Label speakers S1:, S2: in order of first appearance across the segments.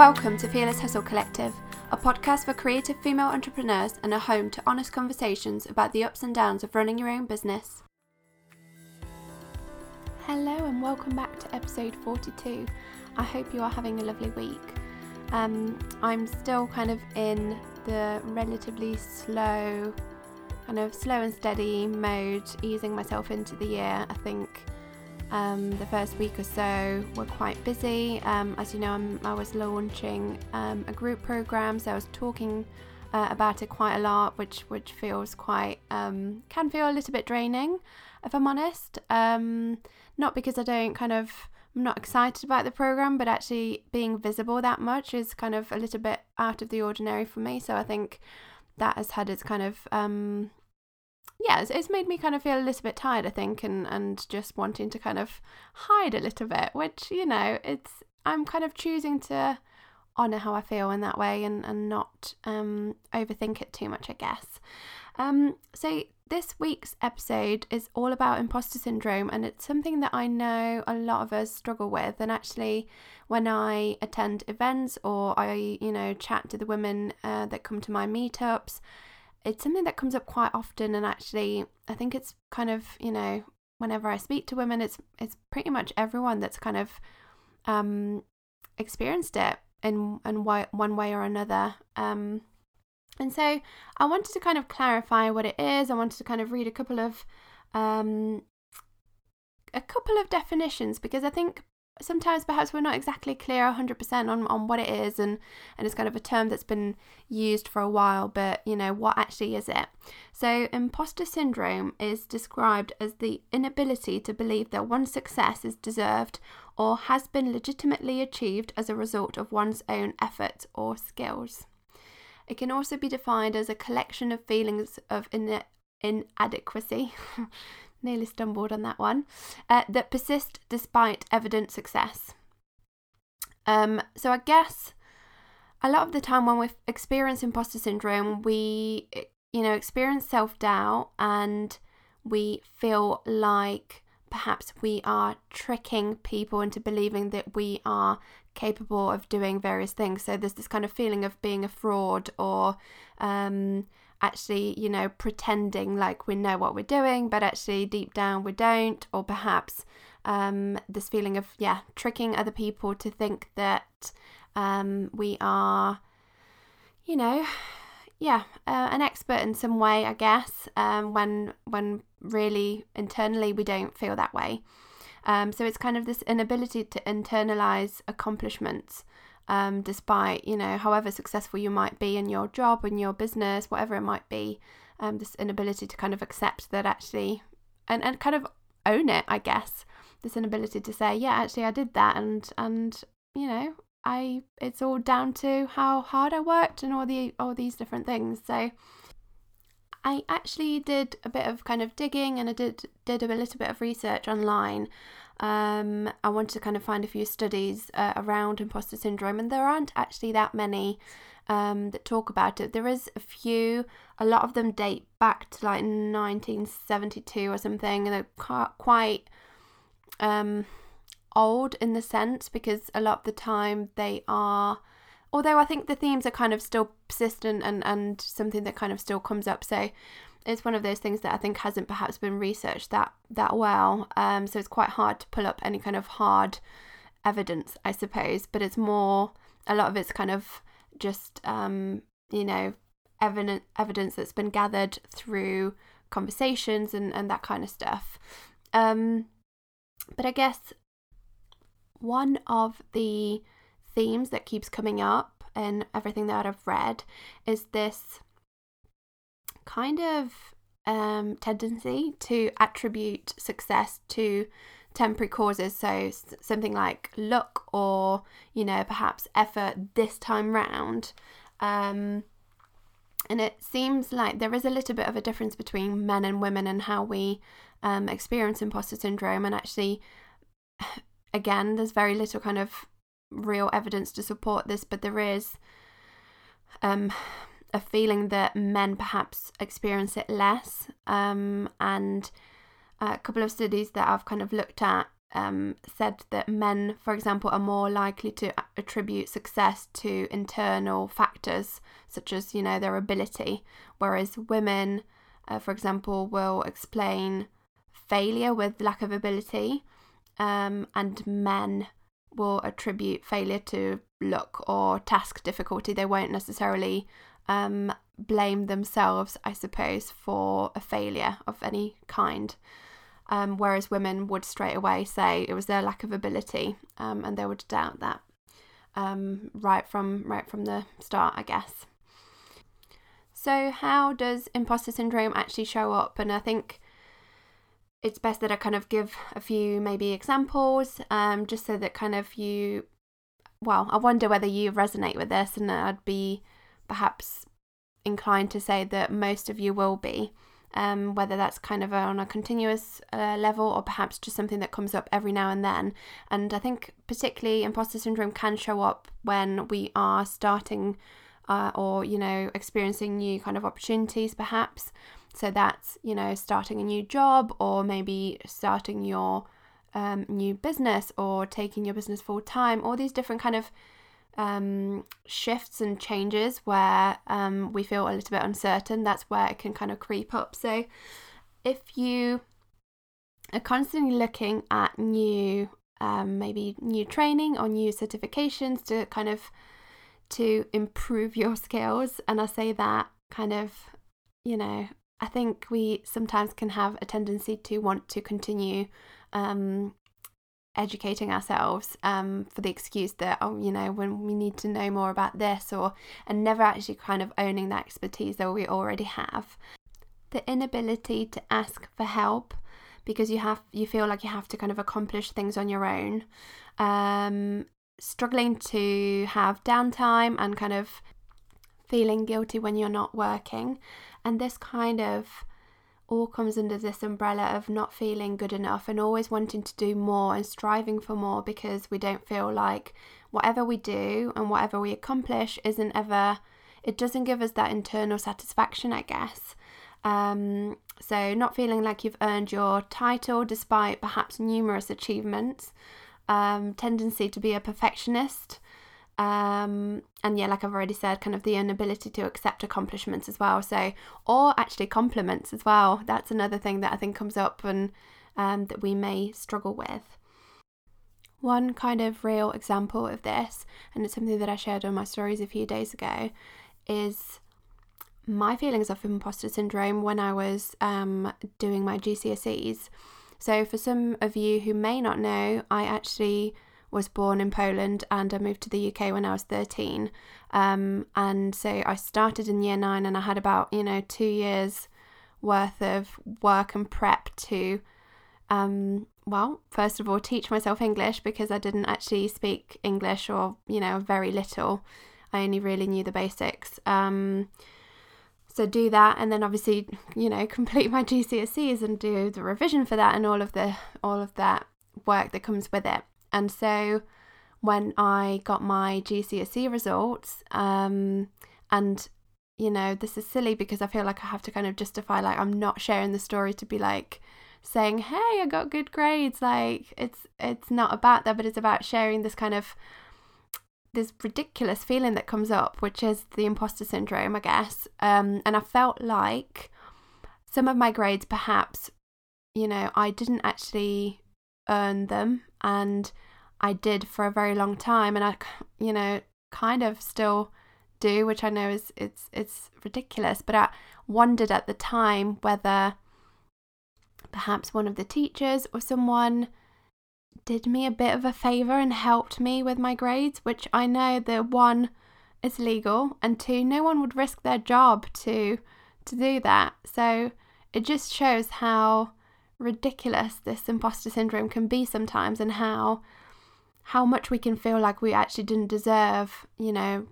S1: Welcome to Fearless Hustle Collective, a podcast for creative female entrepreneurs and a home to honest conversations about the ups and downs of running your own business. Hello, and welcome back to episode 42. I hope you are having a lovely week. Um, I'm still kind of in the relatively slow, kind of slow and steady mode, easing myself into the year. I think um, the first week or so were quite busy. Um, as you know, I'm, i was launching um, a group program, so I was talking uh, about it quite a lot, which which feels quite um, can feel a little bit draining, if I'm honest. Um, not because I don't kind of I'm not excited about the program, but actually being visible that much is kind of a little bit out of the ordinary for me. So I think that has had its kind of um, yeah, it's, it's made me kind of feel a little bit tired, I think, and and just wanting to kind of hide a little bit, which you know, it's I'm kind of choosing to honor how I feel in that way and and not um overthink it too much, I guess. Um, so this week's episode is all about imposter syndrome, and it's something that I know a lot of us struggle with. And actually, when I attend events or I, you know, chat to the women uh, that come to my meetups, it's something that comes up quite often and actually I think it's kind of, you know, whenever I speak to women it's it's pretty much everyone that's kind of um experienced it in in one way or another. Um and so I wanted to kind of clarify what it is. I wanted to kind of read a couple of um a couple of definitions because I think sometimes perhaps we're not exactly clear 100% on, on what it is and, and it's kind of a term that's been used for a while but you know what actually is it? So imposter syndrome is described as the inability to believe that one's success is deserved or has been legitimately achieved as a result of one's own efforts or skills. It can also be defined as a collection of feelings of in- inadequacy nearly stumbled on that one, uh, that persist despite evident success. Um, so I guess a lot of the time when we experience imposter syndrome, we, you know, experience self doubt and we feel like perhaps we are tricking people into believing that we are capable of doing various things. So there's this kind of feeling of being a fraud or um, actually, you know, pretending like we know what we're doing, but actually deep down we don't, or perhaps um, this feeling of, yeah, tricking other people to think that um, we are, you know, yeah, uh, an expert in some way, I guess, um, when when really internally we don't feel that way. Um, so it's kind of this inability to internalize accomplishments um, despite you know however successful you might be in your job in your business whatever it might be um, this inability to kind of accept that actually and, and kind of own it i guess this inability to say yeah actually i did that and and you know i it's all down to how hard i worked and all the all these different things. So I actually did a bit of kind of digging and I did did a little bit of research online um, I wanted to kind of find a few studies uh, around imposter syndrome, and there aren't actually that many um, that talk about it. There is a few, a lot of them date back to like 1972 or something, and they're quite um, old in the sense because a lot of the time they are. Although I think the themes are kind of still persistent and, and something that kind of still comes up. So it's one of those things that I think hasn't perhaps been researched that that well. Um, so it's quite hard to pull up any kind of hard evidence, I suppose. But it's more a lot of it's kind of just um, you know evidence evidence that's been gathered through conversations and and that kind of stuff. Um, but I guess one of the themes that keeps coming up in everything that I've read is this kind of um, tendency to attribute success to temporary causes. So something like luck or, you know, perhaps effort this time round. Um, and it seems like there is a little bit of a difference between men and women and how we um, experience imposter syndrome. And actually, again, there's very little kind of real evidence to support this, but there is um, a feeling that men perhaps experience it less. Um, and a couple of studies that I've kind of looked at um, said that men, for example, are more likely to attribute success to internal factors such as, you know, their ability, whereas women, uh, for example, will explain failure with lack of ability, um, and men will attribute failure to luck or task difficulty. They won't necessarily um, blame themselves, I suppose, for a failure of any kind. Um, whereas women would straight away say it was their lack of ability, um, and they would doubt that um, right from right from the start, I guess. So, how does imposter syndrome actually show up? And I think it's best that I kind of give a few maybe examples, um, just so that kind of you, well, I wonder whether you resonate with this, and I'd be perhaps inclined to say that most of you will be um, whether that's kind of on a continuous uh, level or perhaps just something that comes up every now and then. And I think particularly imposter syndrome can show up when we are starting uh, or, you know, experiencing new kind of opportunities perhaps. So that's, you know, starting a new job or maybe starting your um, new business or taking your business full time, all these different kind of um, shifts and changes where um, we feel a little bit uncertain, that's where it can kind of creep up. So if you are constantly looking at new, um, maybe new training or new certifications to kind of to improve your skills, and I say that kind of, you know, I think we sometimes can have a tendency to want to continue um, educating ourselves um, for the excuse that oh you know when we need to know more about this or and never actually kind of owning that expertise that we already have. The inability to ask for help because you have you feel like you have to kind of accomplish things on your own. Um, struggling to have downtime and kind of feeling guilty when you're not working. And this kind of all comes under this umbrella of not feeling good enough and always wanting to do more and striving for more because we don't feel like whatever we do and whatever we accomplish isn't ever, it doesn't give us that internal satisfaction, I guess. Um, so, not feeling like you've earned your title despite perhaps numerous achievements, um, tendency to be a perfectionist, um, and yeah, like I've already said, kind of the inability to accept accomplishments as well. So, or actually compliments as well. That's another thing that I think comes up and um, that we may struggle with. One kind of real example of this, and it's something that I shared on my stories a few days ago, is my feelings of imposter syndrome when I was um, doing my GCSEs. So, for some of you who may not know, I actually was born in Poland and I moved to the UK when I was 13. Um, and so I started in year nine and I had about, you know, two years worth of work and prep to, um, well, first of all, teach myself English because I didn't actually speak English or, you know, very little. I only really knew the basics. Um, so do that and then obviously you know complete my GCSEs and do the revision for that and all of the all of that work that comes with it and so when I got my GCSE results, um, and you know, this is silly because I feel like I have to kind of justify, like, I'm not sharing the story to be like saying, hey, I got good grades. Like, it's it's not about that, but it's about sharing this kind of this ridiculous feeling that comes up, which is the imposter syndrome, I guess. Um, and I felt like some of my grades, perhaps, you know, I didn't actually earn them and I did for a very long time and I you know kind of still do which I know is it's it's ridiculous but I wondered at the time whether perhaps one of the teachers or someone did me a bit of a favor and helped me with my grades which I know that one is legal and two no one would risk their job to to do that. So it just shows how ridiculous this imposter syndrome can be sometimes and how how much we can feel like we actually didn't deserve, you know,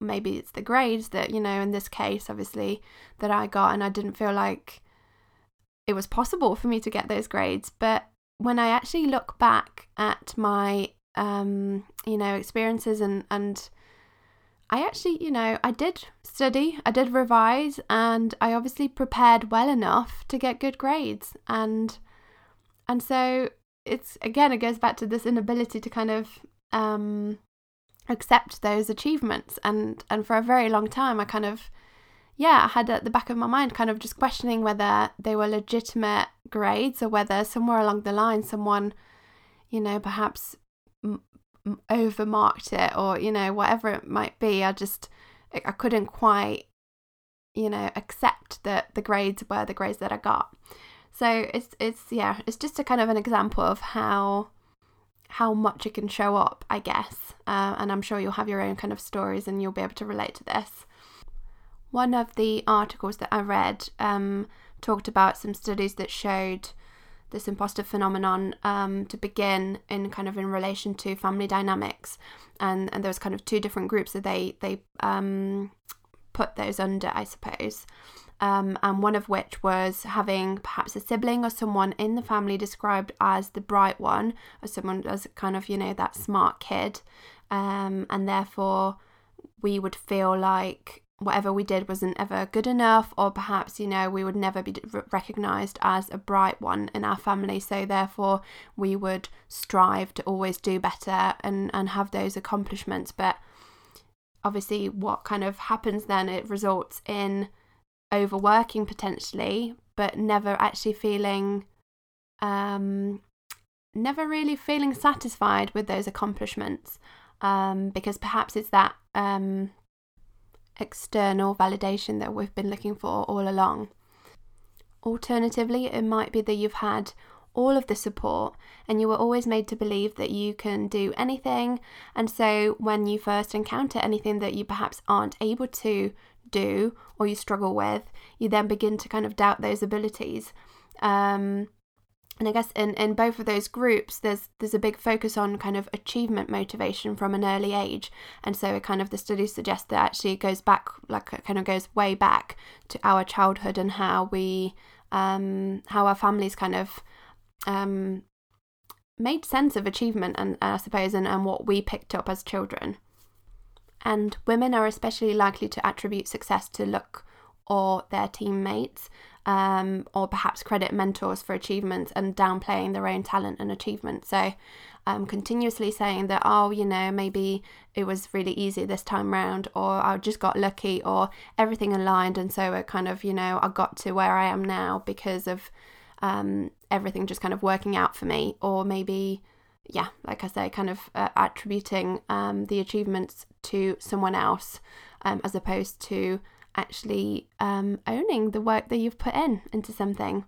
S1: maybe it's the grades that, you know, in this case obviously that I got and I didn't feel like it was possible for me to get those grades, but when I actually look back at my um, you know, experiences and and I actually, you know, I did study, I did revise, and I obviously prepared well enough to get good grades. And and so it's again, it goes back to this inability to kind of um, accept those achievements. And and for a very long time, I kind of yeah, I had at the back of my mind kind of just questioning whether they were legitimate grades or whether somewhere along the line someone, you know, perhaps overmarked it or you know whatever it might be. I just I couldn't quite you know accept that the grades were the grades that I got. So it's it's yeah, it's just a kind of an example of how how much it can show up, I guess. Uh, and I'm sure you'll have your own kind of stories and you'll be able to relate to this. One of the articles that I read um, talked about some studies that showed this imposter phenomenon um, to begin in kind of in relation to family dynamics, and and there was kind of two different groups that they they um, put those under, I suppose um, and one of which was having perhaps a sibling or someone in the family described as the bright one, or someone as kind of, you know, that smart kid. Um, and therefore, we would feel like whatever we did wasn't ever good enough, or perhaps, you know, we would never be recognized as a bright one in our family. So, therefore, we would strive to always do better and, and have those accomplishments. But obviously, what kind of happens then, it results in overworking potentially, but never actually feeling, um, never really feeling satisfied with those accomplishments, um, because perhaps it's that um, external validation that we've been looking for all along. Alternatively, it might be that you've had all of the support and you were always made to believe that you can do anything. And so, when you first encounter anything that you perhaps aren't able to do or you struggle with, you then begin to kind of doubt those abilities. Um, and I guess in, in both of those groups, there's there's a big focus on kind of achievement motivation from an early age, and so kind of the studies suggest that actually it goes back, like it kind of goes way back to our childhood and how we, um, how our families kind of, um, made sense of achievement and I suppose and, and what we picked up as children. And women are especially likely to attribute success to luck or their teammates, um, or perhaps credit mentors for achievements and downplaying their own talent and achievement. So, um, continuously saying that, oh, you know, maybe it was really easy this time round, or I just got lucky, or everything aligned, and so it kind of, you know, I got to where I am now because of um, everything just kind of working out for me, or maybe yeah, like I say, kind of uh, attributing um, the achievements to someone else um, as opposed to actually um, owning the work that you've put in into something.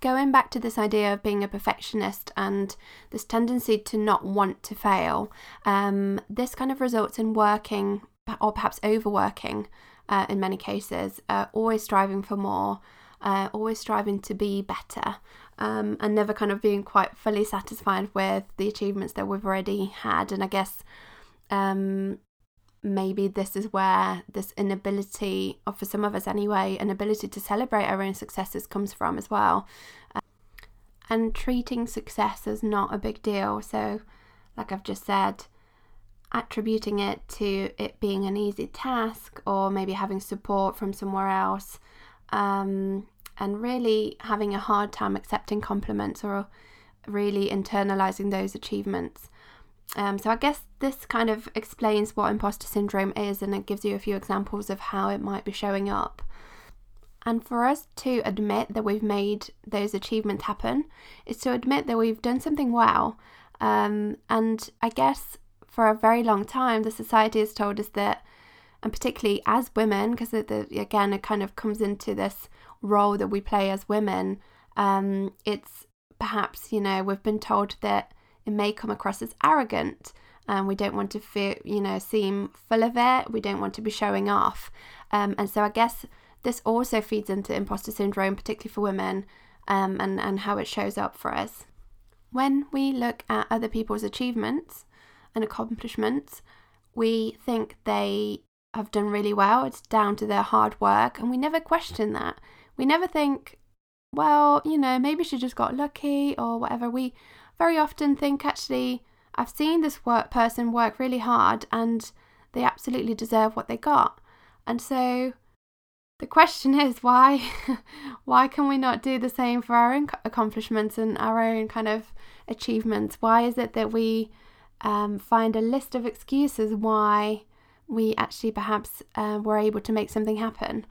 S1: Going back to this idea of being a perfectionist and this tendency to not want to fail, um, this kind of results in working or perhaps overworking uh, in many cases, uh, always striving for more, uh, always striving to be better um, and never kind of being quite fully satisfied with the achievements that we've already had. And I guess um, maybe this is where this inability, or for some of us anyway, an ability to celebrate our own successes comes from as well. Um, and treating success as not a big deal. So, like I've just said, attributing it to it being an easy task or maybe having support from somewhere else um, and really having a hard time accepting compliments or really internalizing those achievements. Um, so I guess this kind of explains what imposter syndrome is and it gives you a few examples of how it might be showing up. And for us to admit that we've made those achievements happen is to admit that we've done something well. Um, and I guess for a very long time, the society has told us that, and particularly as women, because again, it kind of comes into this role that we play as women, um, it's perhaps, you know, we've been told that it may come across as arrogant and we don't want to feel, you know, seem full of it. We don't want to be showing off. Um, and so I guess this also feeds into imposter syndrome, particularly for women, um, and, and how it shows up for us. When we look at other people's achievements and accomplishments, we think they have done really well. It's down to their hard work, and we never question that. We never think, well, you know, maybe she just got lucky or whatever. We very often think, actually, I've seen this work person work really hard and they absolutely deserve what they got. And so the question is why why can we not do the same for our own accomplishments and our own kind of achievements why is it that we um, find a list of excuses why we actually perhaps uh, were able to make something happen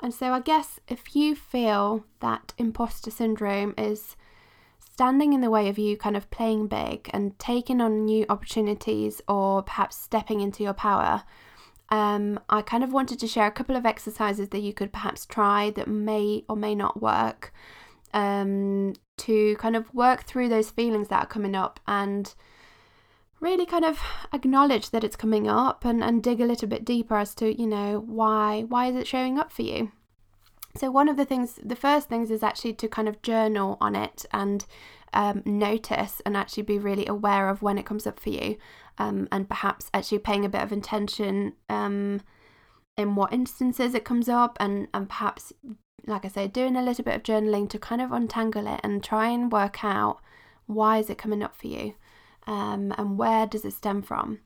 S1: and so i guess if you feel that imposter syndrome is standing in the way of you kind of playing big and taking on new opportunities or perhaps stepping into your power um, I kind of wanted to share a couple of exercises that you could perhaps try that may or may not work um, to kind of work through those feelings that are coming up and really kind of acknowledge that it's coming up and, and dig a little bit deeper as to you know why why is it showing up for you so one of the things the first things is actually to kind of journal on it and um, notice and actually be really aware of when it comes up for you um, and perhaps actually paying a bit of attention um, in what instances it comes up and, and perhaps like i say doing a little bit of journaling to kind of untangle it and try and work out why is it coming up for you um, and where does it stem from.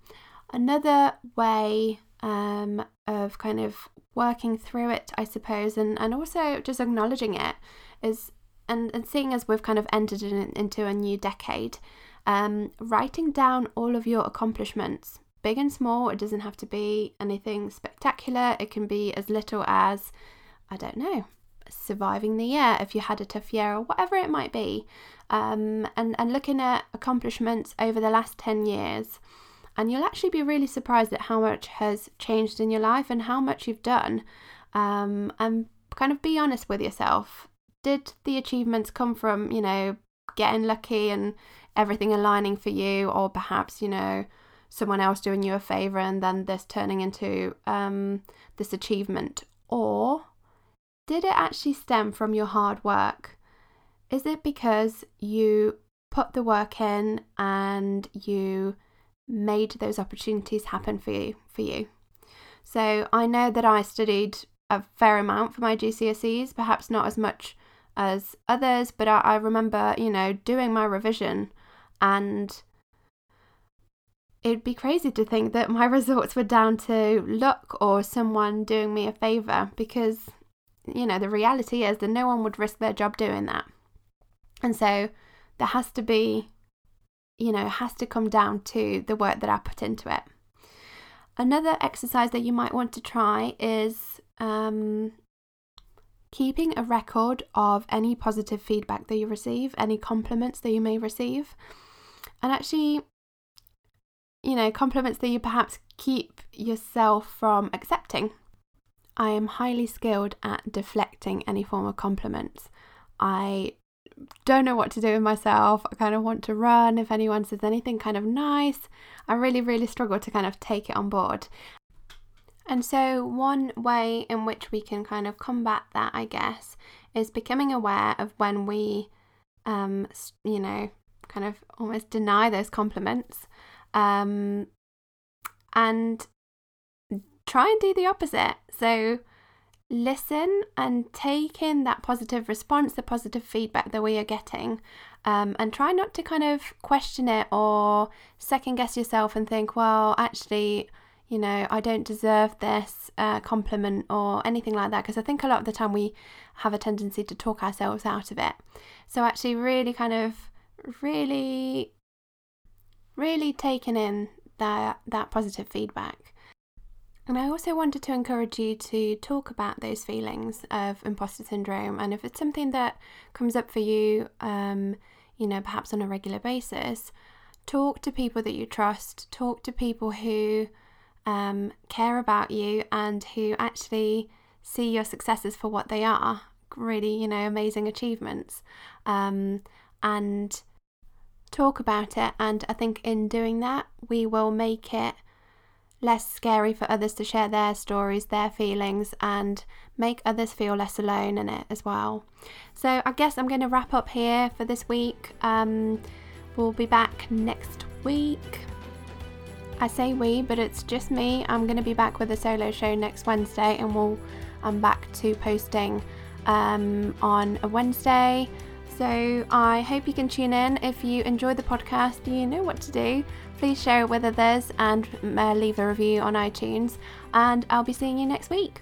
S1: Another way um, of kind of working through it i suppose and, and also just acknowledging it is and, and seeing as we've kind of entered in, into a new decade um, writing down all of your accomplishments, big and small. It doesn't have to be anything spectacular. It can be as little as, I don't know, surviving the year if you had a tough year or whatever it might be. Um, and, and looking at accomplishments over the last 10 years. And you'll actually be really surprised at how much has changed in your life and how much you've done. Um, and kind of be honest with yourself. Did the achievements come from, you know, getting lucky and everything aligning for you, or perhaps, you know, someone else doing you a favor and then this turning into um, this achievement? Or did it actually stem from your hard work? Is it because you put the work in and you made those opportunities happen for you for you? So I know that I studied a fair amount for my GCSEs, perhaps not as much as others, but I, I remember, you know, doing my revision and it'd be crazy to think that my results were down to luck or someone doing me a favor because you know the reality is that no one would risk their job doing that and so there has to be you know has to come down to the work that i put into it another exercise that you might want to try is um, keeping a record of any positive feedback that you receive any compliments that you may receive and actually, you know, compliments that you perhaps keep yourself from accepting. I am highly skilled at deflecting any form of compliments. I don't know what to do with myself. I kind of want to run if anyone says anything kind of nice. I really, really struggle to kind of take it on board. And so, one way in which we can kind of combat that, I guess, is becoming aware of when we, um, you know, kind of almost deny those compliments um, and try and do the opposite. So listen and take in that positive response, the positive feedback that we are getting, um, and try not to kind of question it or second guess yourself and think, well, actually, you know, I don't deserve this uh, compliment or anything like that. Because I think a lot of the time we have a tendency to talk ourselves out of it. So, actually, really kind of really, really taking in that that positive feedback. And I also wanted to encourage you to talk about those feelings of imposter syndrome, and if it's something that comes up for you, um, you know, perhaps on a regular basis, talk to people that you trust. Talk to people who um, care about you and who actually see your successes for what they are. Really, you know, amazing achievements. Um, and talk about it. And I think in doing that, we will make it less scary for others to share their stories, their feelings, and make others feel less alone in it as well. So I guess I'm going to wrap up here for this week. Um, we'll be back next week. I say we, but it's just me. I'm going to be back with a solo show next Wednesday, and we'll I'm back to posting um, on a Wednesday so I hope you can tune in. If you enjoy the podcast, you know what to do. Please share it with others and uh, leave a review on iTunes. And I'll be seeing you next week.